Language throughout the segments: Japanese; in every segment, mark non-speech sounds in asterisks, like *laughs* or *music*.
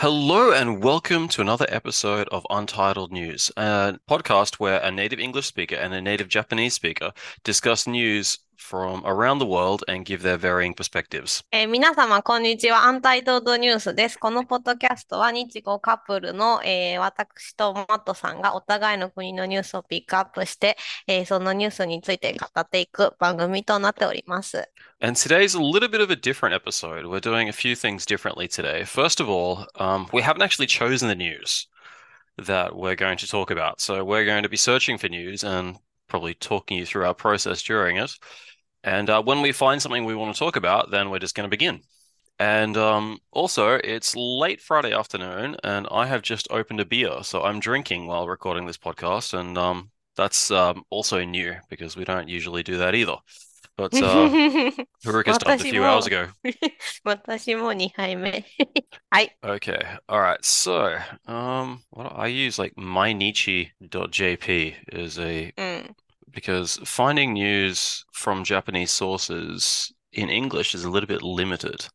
Hello and welcome to another episode of Untitled News, a podcast where a native English speaker and a native Japanese speaker discuss news from around the world and give their varying perspectives. えー皆様、こんにちは。アンタイトルドニュースです。このポッドキャストは日語カップルの、えー私とマットさんがお互いの国のニュースをピックアップして、えーそのニュースについて語っていく番組となっております。 And today's a little bit of a different episode. We're doing a few things differently today. First of all, um, we haven't actually chosen the news that we're going to talk about. So we're going to be searching for news and probably talking you through our process during it. And uh, when we find something we want to talk about, then we're just going to begin. And um, also, it's late Friday afternoon, and I have just opened a beer. So I'm drinking while recording this podcast. And um, that's um, also new because we don't usually do that either. But uh, *laughs* Haruka stopped a few hours ago. 私も2杯目。はい。 Okay. All right. So, um, what I use like mynichi.jp is a うん。 because finding news from Japanese sources in English is a little bit limited.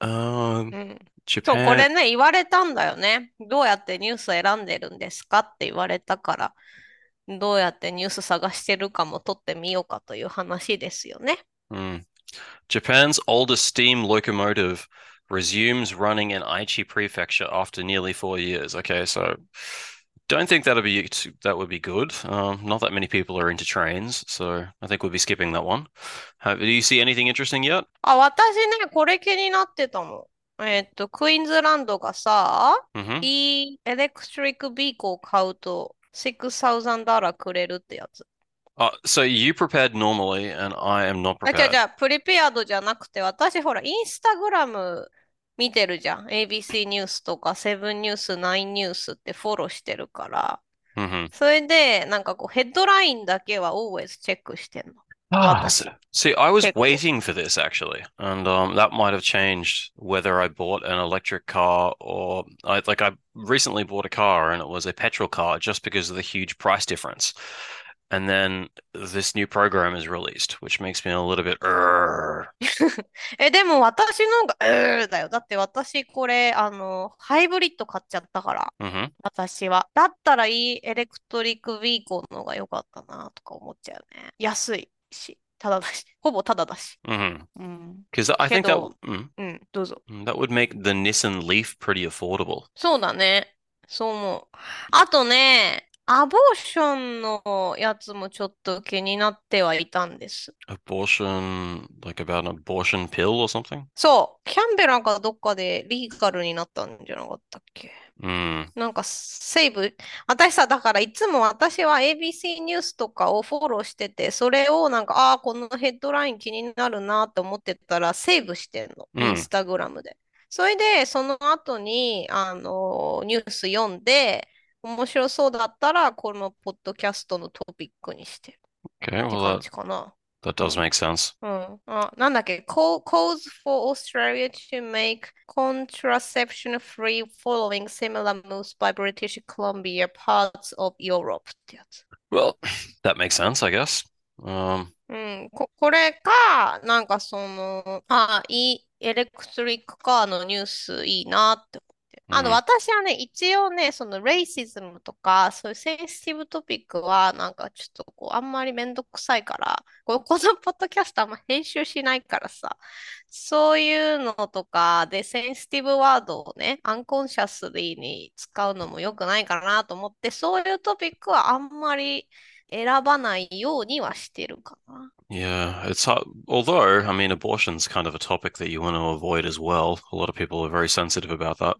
Um, うんそう、こ Japan. れね、言われたんだよね。どうやってニュース選んでるんですかって言われたから、どうやってニュース探してるかも撮ってみようかという話ですよね。 Mm. Japan's oldest steam locomotive resumes running in Aichi Prefecture after nearly four years. Okay, so don't think that'll be that would be good. Um, not that many people are into trains, so I think we'll be skipping that one. Have, do you see anything interesting yet? あ、私ね、これ気になってたの。えっと、クイーンズランドがさ、 hmm いいエレクトリックビーコを買うと6000ダラくれるってやつ。 Uh, so you prepared normally, and I am not あ、じゃ prepared. じゃあ、プリペアドじゃなくて、私ほら、インスタグラム 見てるじゃん。ABC ニュースとか、セブンニュース、ナインニュースってフォローしてるから。hmm それで、なんかこう、ヘッドラインだけは always チェックしてんの。Ah, 私。so- see, I was waiting for this actually, and um, that might have changed whether I bought an electric car or I like I recently bought a car and it was a petrol car just because of the huge price difference. And then this new program is released, which makes me a little bit. え、でも私のが、うーだよ。だって私これ、あの、ハイブリッド買っちゃったから、Mhm. 私は。だったらいいエレクトリックビーコーの方が良かったなとか思っちゃうね。安いし、ただだし、ほぼただだし。Mhm. うん。Because I think that, Kendo- mm, うん、どうぞ。mm, that would make the Nissan Leaf pretty affordable. そうだね。そう思う。あとね、アボーションのやつもちょっと気になってはいたんです。Abortion, like about an abortion pill or something? そう、キャンベラかどっかでリーガルになったんじゃなかったっけ？Mm. なんかセーブ、私さ、だからいつも私は ABC ニュースとかをフォローしてて、それをなんか、ああ、このヘッドライン気になるなと思ってたら、セーブしてんの、うんインスタグラムで。それで、その後に、あの、ニュース読んで、面白そうだったら、このポッドキャストのトピックにしてる Okay, って well, 感 that, じかな。that does make sense. うん。あ、なんだっけ、Call- calls for Australia to make contraception free following similar moves by British Columbia, parts of Europe ってやつ。Well, that makes sense, I guess. Um, うん、こ、これか、なんかその、あ、いい、 electric car のニュースいいなって。あの、うん私はね、一応ね、その、 racism とか、そういう sensitive topic は、なんかちょっとこう、あんまりめんどくさいから、ここのポッドキャストあんま編集しないからさ、そういうのとかで、 sensitive word をね、 unconsciously に使うのも良くないかなと思って、そういうトピックはあんまり選ばないようにはしてるかな。yeah, it's hard. Although, I mean, abortion's kind of a topic that you want to avoid as well. A lot of people are very sensitive about that.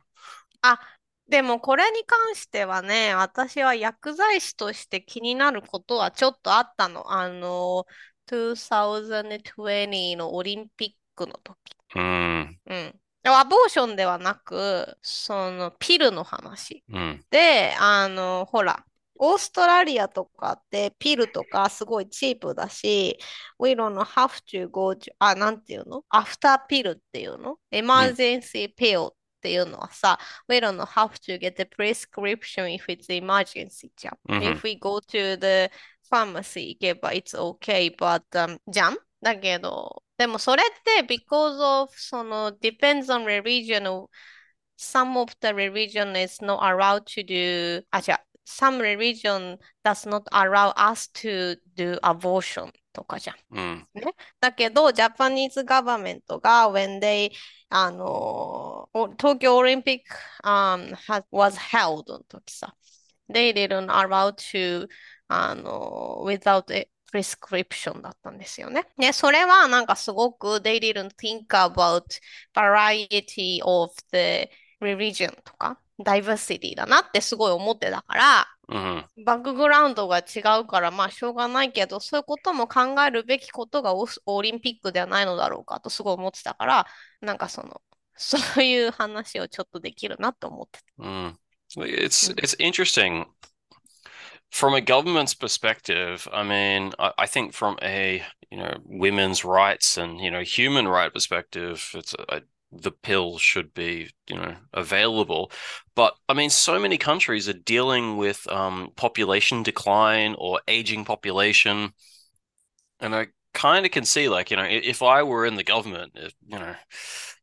あ、でもこれに関してはね、私は薬剤師として気になることはちょっとあったの。あの、2020のオリンピックの時。Mm, うん。でもアボーションではなく、そのピルの話。mm, で、あの、ほら、オーストラリアとかってピルとかすごいチープだし、We don't have to go to, あ、なんていうの？アフターピルっていうの？エマージェンシーピルっていうのはさ、We don't have to get the prescription if it's emergency じゃん。うん If we go to the pharmacy 行けば it's okay, but、um, じゃんだけど、でもそれって because of その depends on religion some of the religion is not allowed to do, あ、違う、some religion does not allow us to do abortion とかじゃん。Mm. だけど、ジャパニーズガバメントが、when they, あの、お東京オリンピック、um, was held の時さ、they didn't allow to, あの、without a prescription だったんですよね。ね、それはなんかすごく they didn't think about variety of the religion とか diversity だなってすごい思ってたから、hmm バックグラウンドが違うから、まあしょうがないけど、そういうことも考えるべきことがオリンピックではないのだろうかとすごい思ってたから、なんかその、そういう話をちょっとできるなと思ってた。Mm. It's Mm. it's interesting from a government's perspective. I mean, I, I think from a you know women's rights and you know human right perspective, it's a, the pill should be you know available. But I mean, so many countries are dealing with um, population decline or aging population, and I kind of can see like you know i- if I were in the government, if, you know.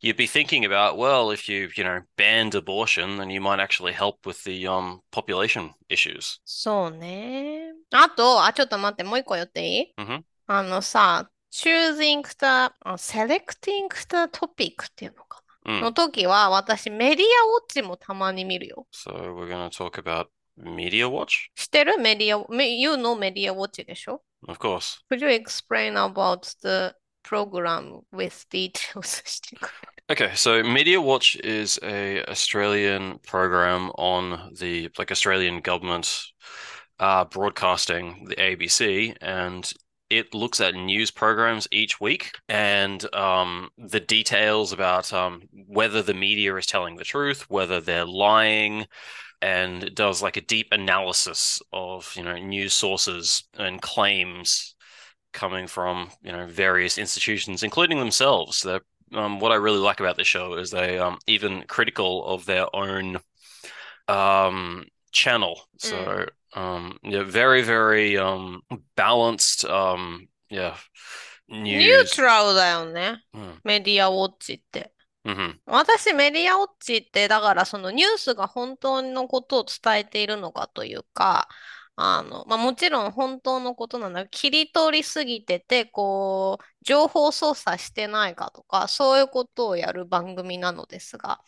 You'd be thinking about, well, if you, you know, banned abortion, then you might actually help with the um population issues. そうね。あと、あ、ちょっと待って、もう一個言っていい Mhm. あのさ、 choosing the, あ selecting the topic っていうのかな Mm. の時は、私メディアウォッチもたまに見るよ。 So we're going to talk about Media Watch, 知ってるメディア、め You know メディアウォッチでしょ of course. Could you explain about the program with details して*laughs* くれ Okay, so Media Watch is a Australian program on the like Australian government uh broadcasting, the ABC, and it looks at news programs each week and um the details about um whether the media is telling the truth, whether they're lying, and it does like a deep analysis of, you know, news sources and claims coming from, you know, various institutions, including themselves. They're um, what I really like about the show is they um even critical of their own um channel. So um yeah, very very um balanced um yeah ニュー news. トラルだよね。Mm, メディアウォッチって。mhm, 私メディアウォッチって、だからそのニュースが本当のことを伝えているのかというか、あの、まあ、もちろん本当のことなんだけど、切り取りすぎてて、こう、情報操作してないかとか、そういうことをやる番組なのですが、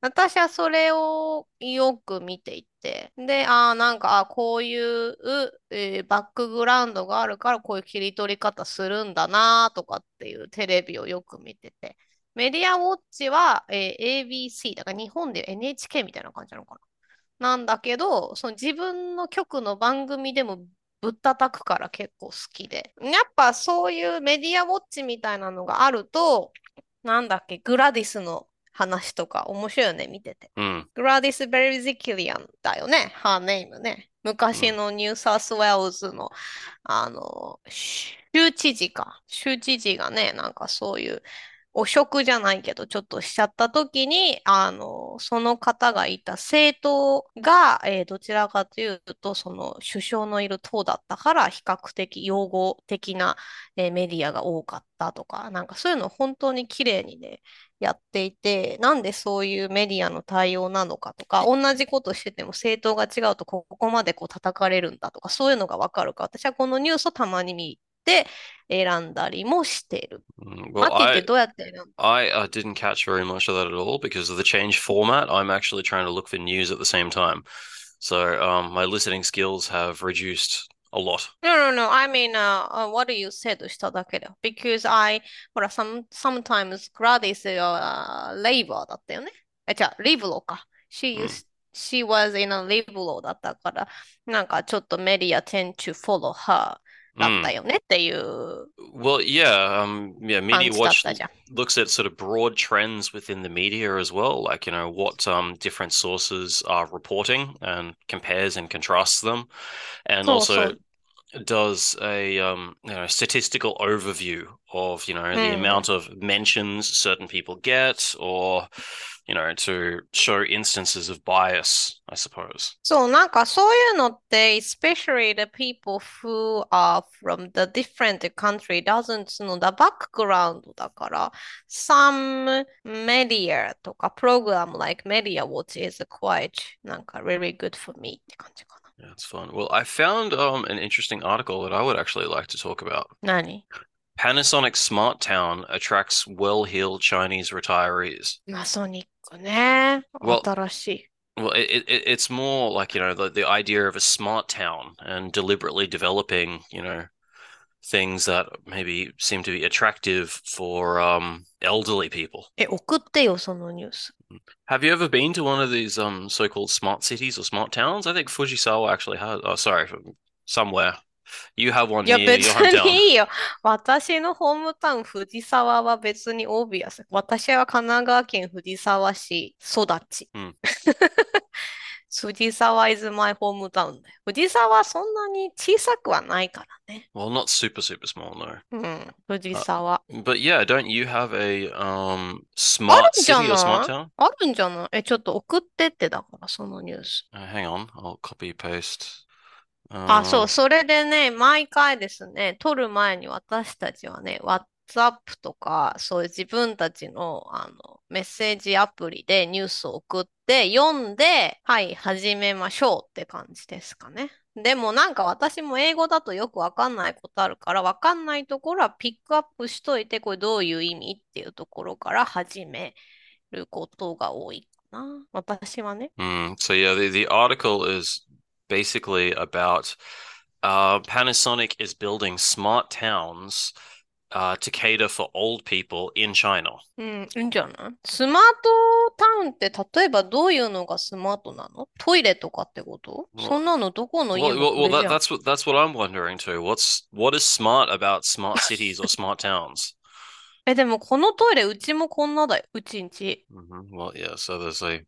私はそれをよく見ていて、で、ああ、なんか、こういう、えーバックグラウンドがあるからこういう切り取り方するんだなとかっていうテレビをよく見てて、メディアウォッチは、えー ABC、だから日本で NHK みたいな感じなのかな。なんだけど、その自分の局の番組でもぶったたくから結構好きで。やっぱそういうメディアウォッチみたいなのがあると、なんだっけ、グラディスの話とか面白いよね、見てて。mm, グラディス・ベリズキリアンだよね、ハーネームね。昔のニューサウスウェールズの、あの、州知事か。州知事がね、なんかそういう、汚職じゃないけど、ちょっとしちゃった時に、あの、その方がいた政党が、えーどちらかというと、その首相のいる党だったから、比較的擁護的な、えーメディアが多かったとか、なんかそういうの本当に綺麗にね、やっていて、なんでそういうメディアの対応なのかとか、同じことしてても政党が違うとここまでこう叩かれるんだとか、そういうのがわかるか、私はこのニュースをたまに見て選んだりもしている。 mm. マ Well, ッティって I どうやって選んだ I uh, didn't catch very much of that at all because of the change format. I'm actually trying to look for news at the same time. So um, my listening skills have reduced a lot. No, no, no. I mean, uh, uh, what you said しただけだよ。Because I, ほら、some, sometimes Gladys は、labor だったよね。え、じゃあ、リブロか。She うん used, she was in a リブロだったから、なんかちょっとメディア tend to follow her だった Mm. よねっていう Well, yeah, um, yeah, 感 Media じだっ Watch たじゃん。 looks at sort of broad trends within the media as well, like, you know, what um, different sources are reporting and compares and contrasts them. And そう also, そう。 does a um, you know, statistical overview of, you know, the Mm. amount of mentions certain people get or, you know, to show instances of bias, I suppose. そう、なんかそういうのって、especially the people who are from the different country doesn't know the background だから、some media とか program like Media Watch is quite なんか really good for me って感じかな。 Yeah, it's fun. Well, I found um, an interesting article that I would actually like to talk about. 何 Panasonic Smart Town attracts well-heeled Chinese retirees. マソニックね。 Well- 新しい。 Well, it, it it's more like, you know, the, the idea of a smart town and deliberately developing, you know, things that maybe seem to be attractive for um elderly people. え、送ってよ、そのニュース。 Have you ever been to one of these um so-called smart cities or smart towns? I think Fujisawa actually has. Oh, sorry, somewhere. You have one いや、別 hometown. にいいよ。私のホームタウン、藤沢は別にオービアス。私は神奈川県藤沢市育ち。うん藤沢 is my ホームタウンだよ。藤沢はそんなに小さくはないからね。Well, not super, super small, no. うん、藤沢。But yeah, don't you have a um smart city or smart town? あるんじゃないえ、ちょっと送ってってだから、そのニュース。Uh, hang on, I'll copy paste. あ、そう、Um, それでね、毎回ですね、撮る前に私たちはね、WhatsApp とか、そういう自分たちの、あのメッセージアプリでニュースを送って、読んで、はい、始めましょうって感じですかね。でもなんか私も英語だとよくわかんないことあるから、わかんないところはピックアップしといて、これどういう意味っていうところから始めることが多いかな。私はね。mm, so yeah, the, the article is basically about uh, Panasonic is building smart towns uh, to cater for old people in China. うん、いいんじゃないスマートタウンって例えばどういうのがスマートなのトイレとかってことわそんなのどこの家 Well, も well, well これ that, じゃん that's what that's what I'm wondering too. What's what is smart about smart cities or smart towns? え、でもこのトイレうちもこんなだよ。うちんち。 hmm Well, yeah. So there's a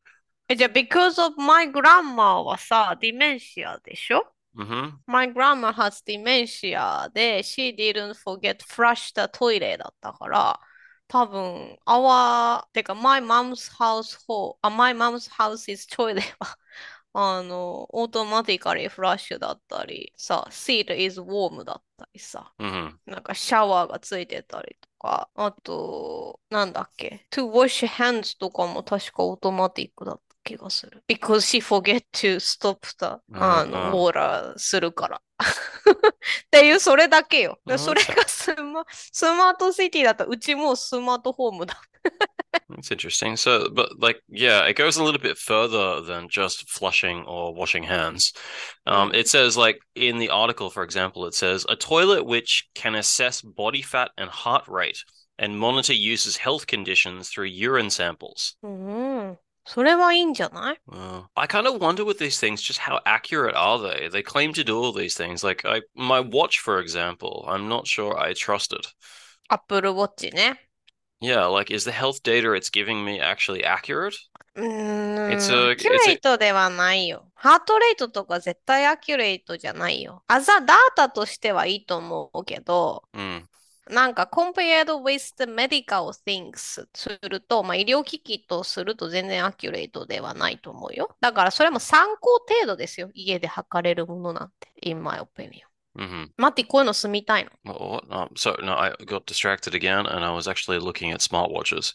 え、じゃあ because of my grandma はさ、ディメンシアでしょ hmm ?My grandma has dementia で she didn't forget flush the toilet だったから多分 our てか my mom's household あ my mom's house is toilet はあのオートマティカリーフラッシュだったりさ seat is warm だったりさ hmm なんかシャワーがついてたりとかあとなんだっけ to wash hands とかも確かオートマティックだった気がする because she forget to stop the あのうんウォーラーするからっていうそれだけようんそれがスマスマートシティだったらうちもうスマートホームだ That's interesting. So, but like, yeah, it goes a little bit further than just flushing or washing hands. Um, Mm. it says, like, in the article, for example, it says a toilet which can assess body fat and heart rate and monitor users' health conditions through urine samples. うん それはいいんじゃない Uh, I kind of wonder with these things, just how accurate are they? They claim to do all these things. Like, I, my watch, for example, I'm not sure I trust it. アップルウォッチね Yeah, like, is the health data it's giving me actually accurate? うーん、It's a- アキュレートではないよ。ハートレートとか絶対アキュレートじゃないよ。アザダータとしてはいいと思うけど、Mm. なんか compared with the medical things すると、まあ、医療機器とすると全然アキュレートではないと思うよ。だからそれも参考程度ですよ。家で測れるものなんて。in my opinion. hmm 待って、こういうの住みたいの。What? Um, so no, I got distracted again, and I was actually looking at smartwatches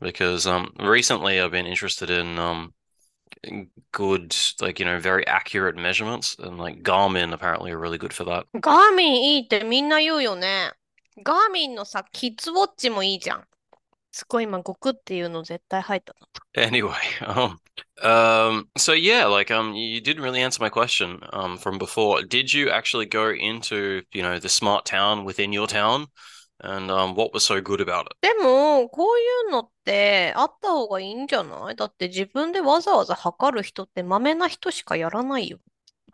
because um recently I've been interested in um good, like you know, very accurate measurements, and like Garmin apparently are really good for that. ガーミンいいってみんな言うよね。ガーミンのさ、キッズウォッチもいいじゃん。すごい今、ゴクっていうの絶対入ったの。Anyway, um, um, so yeah, like um, you didn't really answer my question um from before. Did you actually go into you know the smart town within your town, and um, what was so good about it? でも、こういうのってあった方がいいんじゃないだって自分でわざわざ測る人ってまめな人しかやらないよ。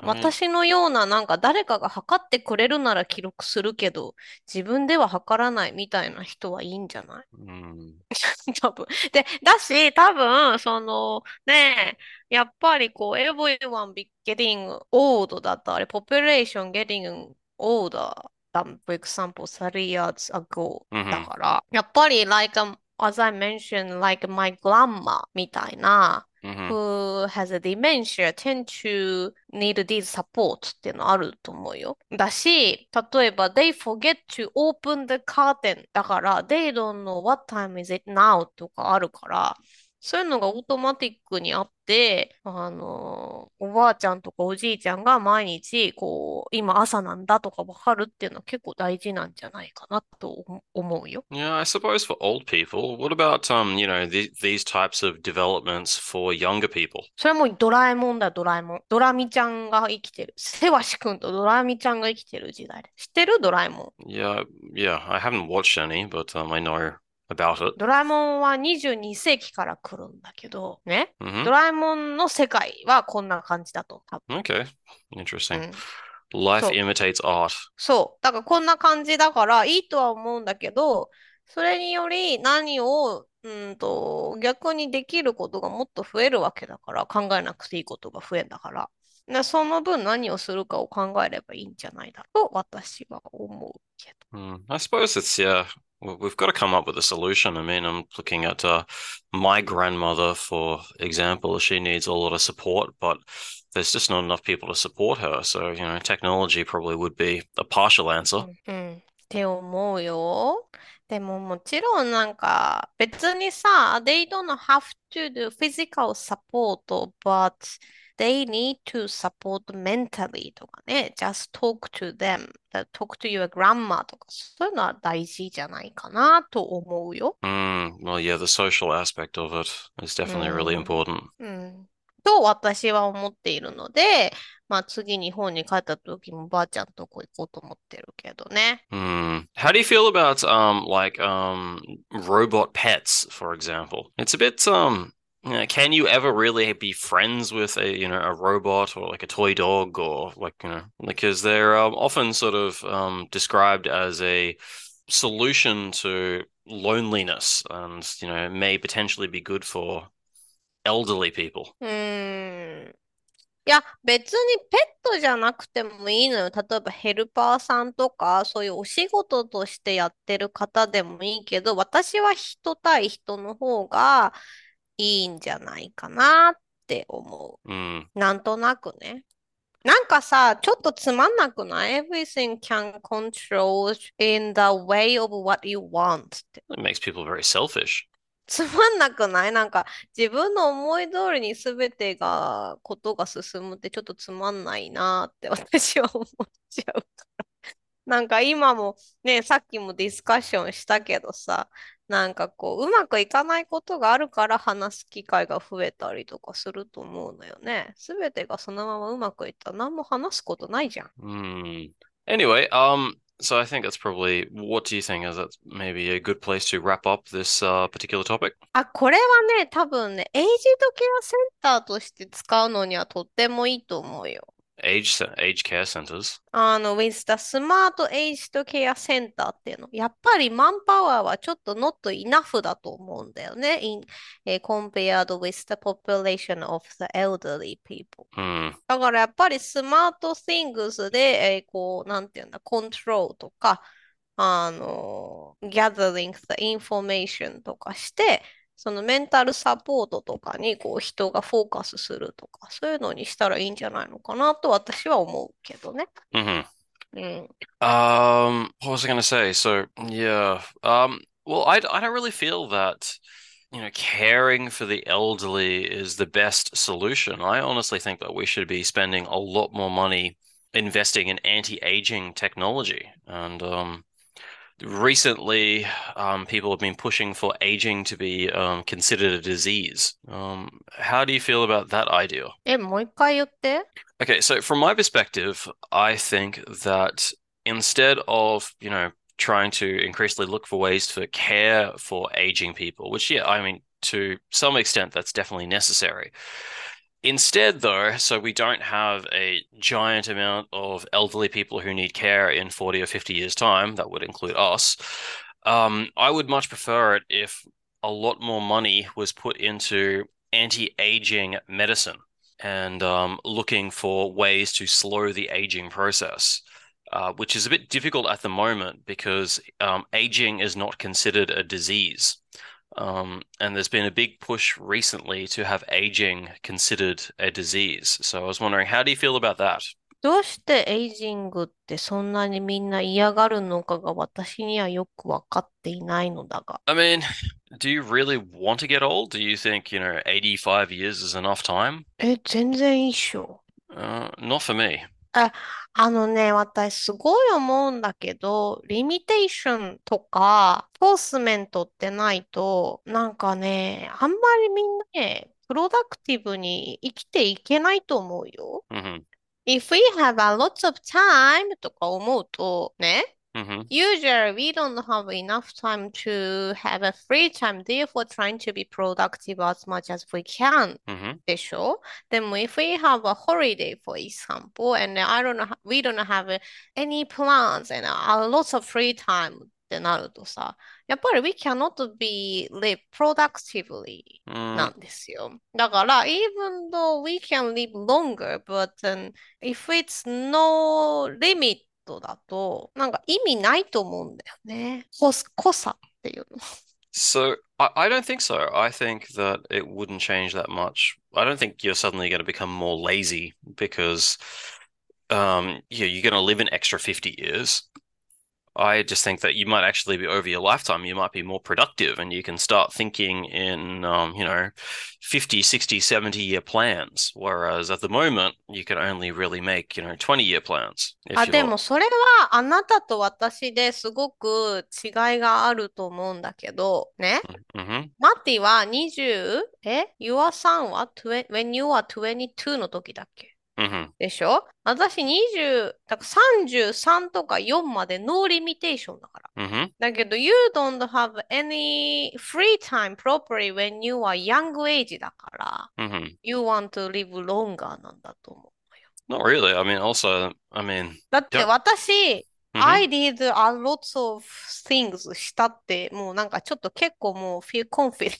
私のようななんか誰かが測ってくれるなら記録するけど、自分では測らないみたいな人はいいんじゃない、うん、*laughs* 多分。で、だし、多分、その、ねやっぱりこう、everyone getting old だったあれ、population getting older than, for example, three years ago だから、やっぱり、like, as I mentioned, like my grandma みたいな、うん。who has a dementia tend to need this support っていうのあると思うよ。だし、例えば they forget to open the curtain だから、they don't know what time is it now とかあるから、そういうのがオートマティックにあって、あの、おばあちゃんとかおじいちゃんが毎日、こう、今朝なんだとかわかるっていうのは結構大事なんじゃないかなと思思うよ。Yeah, I suppose for old people, what about um, you know, the, these types of developments for younger people? それもドラえもんだよ、ドラえもん。ドラミちゃんが生きてる。せわしくんとドラミちゃんが生きてる時代で。知ってる？ドラえもん。Yeah, yeah, I haven't watched any, but um, I know about it. ドラえもんは22世紀から来るんだけど、ね？hmm ドラえもんの世界はこんな感じだと。多 Okay, 分 interesting. うん Life imitates art. そう。だからこんな感じだからいいとは思うんだけど、それにより何を、うんと、逆にできることがもっと増えるわけだから、考えなくていいことが増えんだから。でその分何をするかを考えればいいんじゃないだと私は思うけど。Mm, I suppose it's, yeah, we've got to come up with a solution. I mean, I'm looking at uh, my grandmother, for example. She needs a lot of support, but there's just not enough people to support her. So, you know, technology probably would be a partial answer. うん、うんって思うよ。でももちろんなんか別にさ、they don't have to do physical support, but they need to support mentally とかね、just talk to them, talk to your grandma とか、そういうのは大事じゃないかなと思うよ。Mm, well, yeah, the social aspect of it is definitely really Mm. important. うん。と私は思っているので、まあ次日本に帰った時もばあちゃんとこ行こうと思ってるけどね。Hmm. How do you feel about um like um robot pets, for example? It's a bit um you know, can you ever really be friends with a you know a robot or like a toy dog or like you know because they're um, often sort of um described as a solution to loneliness and you know may potentially be good for elderly people. うーん。いや、別にペットじゃなくてもいいのよ。例えばヘルパーさんとか、そういうお仕事としてやってる方でもいいけど、私は人対人の方が いいんじゃないかなって思 Hmm. う。なんとなくね。なんかさ、ちょっとつまんなくない ?Everything can control in the way of what you want。It makes people very selfish. つまんなくない？なんか自分の思い通りに全てが、ことが進むってちょっとつまんないなって *laughs* 私は思っちゃうから。なんか今もね、さっきもディスカッションしたけどさ、なんかこう、うまくいかないことがあるから話す機会が増えたりとかすると思うのよね。全てがそのままうまくいったら何も話すことないじゃん。Hmm. Anyway, um, so I think that's probably what do you think? Is that maybe a good place to wrap up this uh particular topic? あ、これはね、多分ね、エイジドケアセンターとして使うのにはとってもいいと思うよ。エイジ,エイジケアセンターズあのウィンスタスマートエイジとケアセンターっていうの。やっぱりマンパワーはちょっとノットイナフだと思うんだよね。イン、えー、compared with the population of the elderly people、だからやっぱりスマートシングスで、え、こうなんていうんだコントロールとかあの gathering the information とかして、そのメンタルサポートとかにこう人がフォーカスするとか、そういうのにしたらいいんじゃないのかなと私は思うけどね。hmm うん。Um, what was I going to say? So, yeah. Um, well, I, I don't really feel that, you know, caring for the elderly is the best solution. I honestly think that we should be spending a lot more money investing in anti-aging technology. And um, recently, um, people have been pushing for aging to be um, considered a disease. Um, how do you feel about that idea? Okay, so from my perspective, I think that instead of, you know, trying to increasingly look for ways for care for aging people, which, yeah, I mean, to some extent, that's definitely necessary. Instead, though, so we don't have a giant amount of elderly people who need care in 40 or 50 years' time, that would include us. Um, I would much prefer it if a lot more money was put into anti-aging medicine and um, looking for ways to slow the aging process. uh, which is a bit difficult at the moment because um, aging is not considered a disease. Um, and there's been a big push recently to have aging considered a disease. So I was wondering, how do you feel about that? どうしてエイジングってそんなにみんな嫌がるのかが私にはよくわかっていないのだが。 I mean, do you really want to get old? Do you think, you know, 85 years is enough time? え、全然いいっしょ。 Uh, not for me. あのね、私すごい思うんだけど、リミテーションとか、フォースメントってないと、なんかね、あんまりみんなね、プロダクティブに生きていけないと思うよ。hmm If we have a lot of time とか思うと、ね、hmm Usually, we don't have enough time to have a free time, therefore trying to be productive as much as we can. hmm でしょでも、if we have a holiday, for example, and I don't know, we don't have any plans and a lot of free time ってなるとさ、やっぱり we cannot be live productively な Mm, んですよ。だから、even though we can live longer, but、um, if it's no limit だと、なんか意味ないと思うんだよね。こす、濃さっていうの。 So I, I don't think so. I think that it wouldn't change that much. I don't think you're suddenly going to become more lazy because um yeah, you're going to live an extra 50 years. I just think that you might actually be over your lifetime, you might be more productive and you can start thinking in um, you know, 50, 60, 70 year plans. Whereas at the moment, you can only really make, you know, 20 year plans. If あ、 you're でもそれはあなたと私ですごく違いがあると思うんだけど、ね。 Mhm. マティは20、え ?Your son は20 when you are 22の時だっけ Mhm. でしょ私20、だから33とか4までノーリミテーションだから。Mhm. だけど、you don't have any free time properly when you are young age だから、Mhm. you want to live longer なんだと思う。Not really. I mean, also, I mean, だってや私、mhm. I did a lot of things したって、もうなんかちょっと結構もう feel confident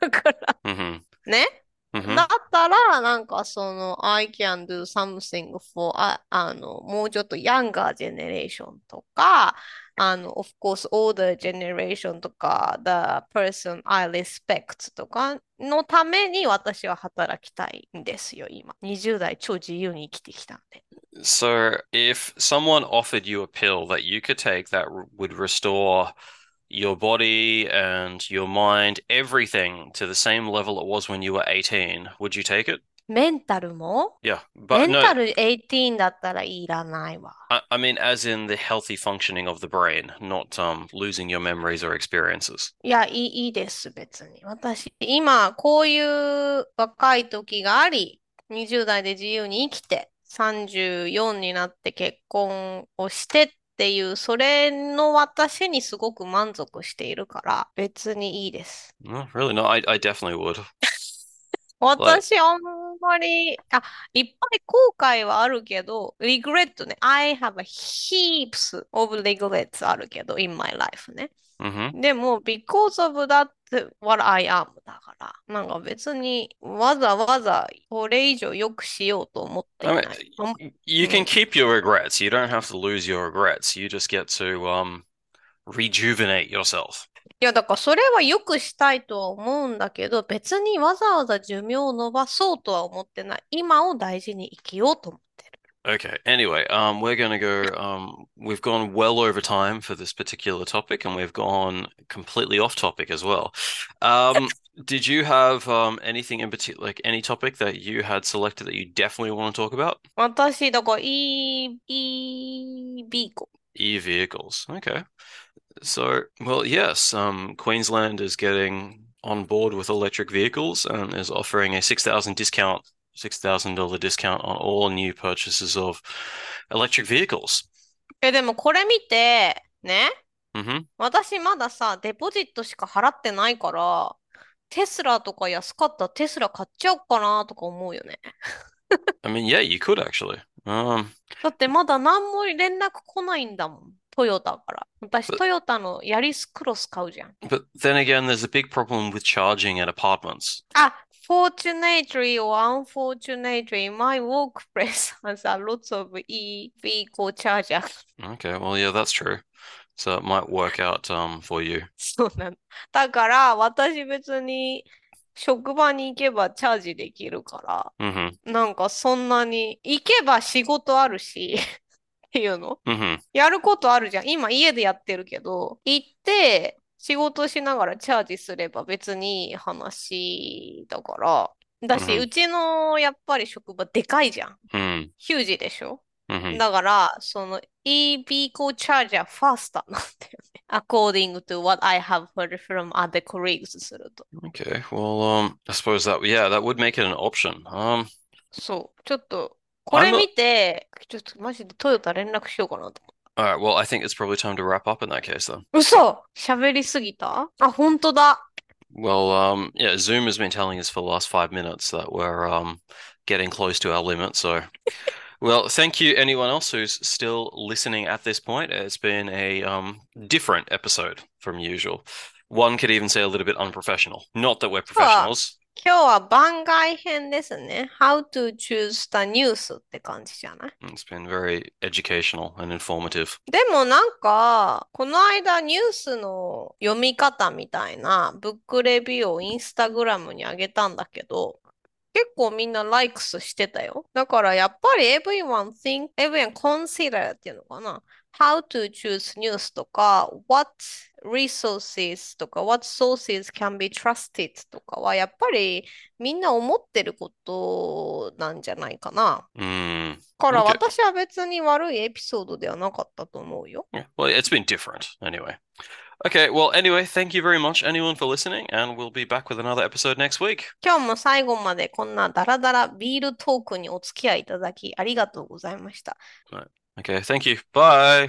だから、Mhm. ね。Mhm. だったら、なんかその、I can do something for, あ、あの、もうちょっと younger generation とか、あの、of course, older generation とか、the person I respect とかのために私は働きたいんですよ、今。20代超自由に生きてきたんで。So, if someone offered you a pill that you could take that would restore your body and your mind, everything to the same level it was when you were 18, would you take it? メンタルも Yeah, メ but ン no, タル18だったらいらないわ。 I, I mean, as in the healthy functioning of the brain, not um, losing your memories or experiences. いや、いい、いいです、別に。私、今、こういう若い時があり、20代で自由に生きて、34になって結婚をしてっ ていう、それの私にすごく満足しているから、別にいいです。No, really, no, I, I definitely would. 私、あんまり、あ、いっぱい後悔はあるけど、regret ね。I have heaps of regrets あるけど、in my life ね。hmm でも、because of that what I am だから、なんか別にわざわざこれ以上良くしようと思ってい I ない。あん y- you can keep your regrets. You don't have to lose your regrets. You just get to um, rejuvenate yourself. いや、だからそれは良くしたいとは思うんだけど、別にわざわざ寿命を伸ばそうとは思ってない。今を大事に生きようと思ってる。Okay. Anyway, um, we're going to go. Um, we've gone well over time for this particular topic, and we've gone completely off topic as well. Um, did you have um anything in particular, like any topic that you had selected that you definitely want to talk about? 私、だから E、EV コ。E-vehicles. Okay. So, well, yes, um, Queensland is getting on board with electric vehicles and is offering a 6,000 discount, $6,000 discount on all new purchases of electric vehicles. え、でもこれ見て、ね、 hmm 私まださ、デポジットしか払ってないから、テスラとか安かったらテスラ買っちゃおうかなとか思うよね。 I mean, yeah, you could actually. Um, *laughs* だってまだ何も連絡来ないんだもん。 トヨタから。私、トヨタのヤリスクロス買うじゃん。but then again, there's a big problem with charging at apartments. あ、Fortunately or unfortunately, my workplace has a lot of e vehicle charger. Okay, well, yeah, that's true. So it might work out um for you. そうなの。だから、私別に職場に行けばチャージできるか Mm-hmm. ら、なんかそんなに、行けば仕事あるし、っていうの Mm-hmm. やることあるじゃん。今家でやってるけど、行って仕事しながらチャージすれば別にいい話だから。だし、うんうちのやっぱり職場でかいじゃん。Mm. ヒュージでしょ Mm-hmm. だから、その e-vehicle charger faster なんだよね。according to what I have heard from other colleagues すると。Okay, well, um, I suppose that, yeah, that would make it an option. Um, そう。ちょっと、これ I'm a- 見て、ちょっとマジでトヨタ連絡しようかなと。 all right, well, I think it's probably time to wrap up in that case then. 嘘喋りすぎたあ、本当だ。 Well, um, yeah, Zoom has been telling us for the last five minutes that we're um getting close to our limit. So, *laughs* well, thank you anyone else who's still listening at this point. It's been a um different episode from usual. One could even say a little bit unprofessional. Not that we're professionals. 今日は番外編ですね。How to choose the news って感じじゃない It's been very educational and informative. でもなんか、この間ニュースの読み方みたいなブックレビューをインスタグラムに上げたんだけど、結構みんな likes してたよ。だからやっぱり everyone think, everyone consider っていうのかな。How to choose news とか、what resources とか、what sources can be trusted とかはやっぱりみんな思ってることなんじゃないかな。Mm. だから.私は別に悪いエピソードではなかったと思うよ。Yeah, well, it's been different anyway. Okay, well, anyway, thank you very much, anyone, for listening, and we'll be back with another episode next week. 今日も最後までこんなダラダラビールトークにお付き合いいただきありがとうございました。Okay, thank you. Bye.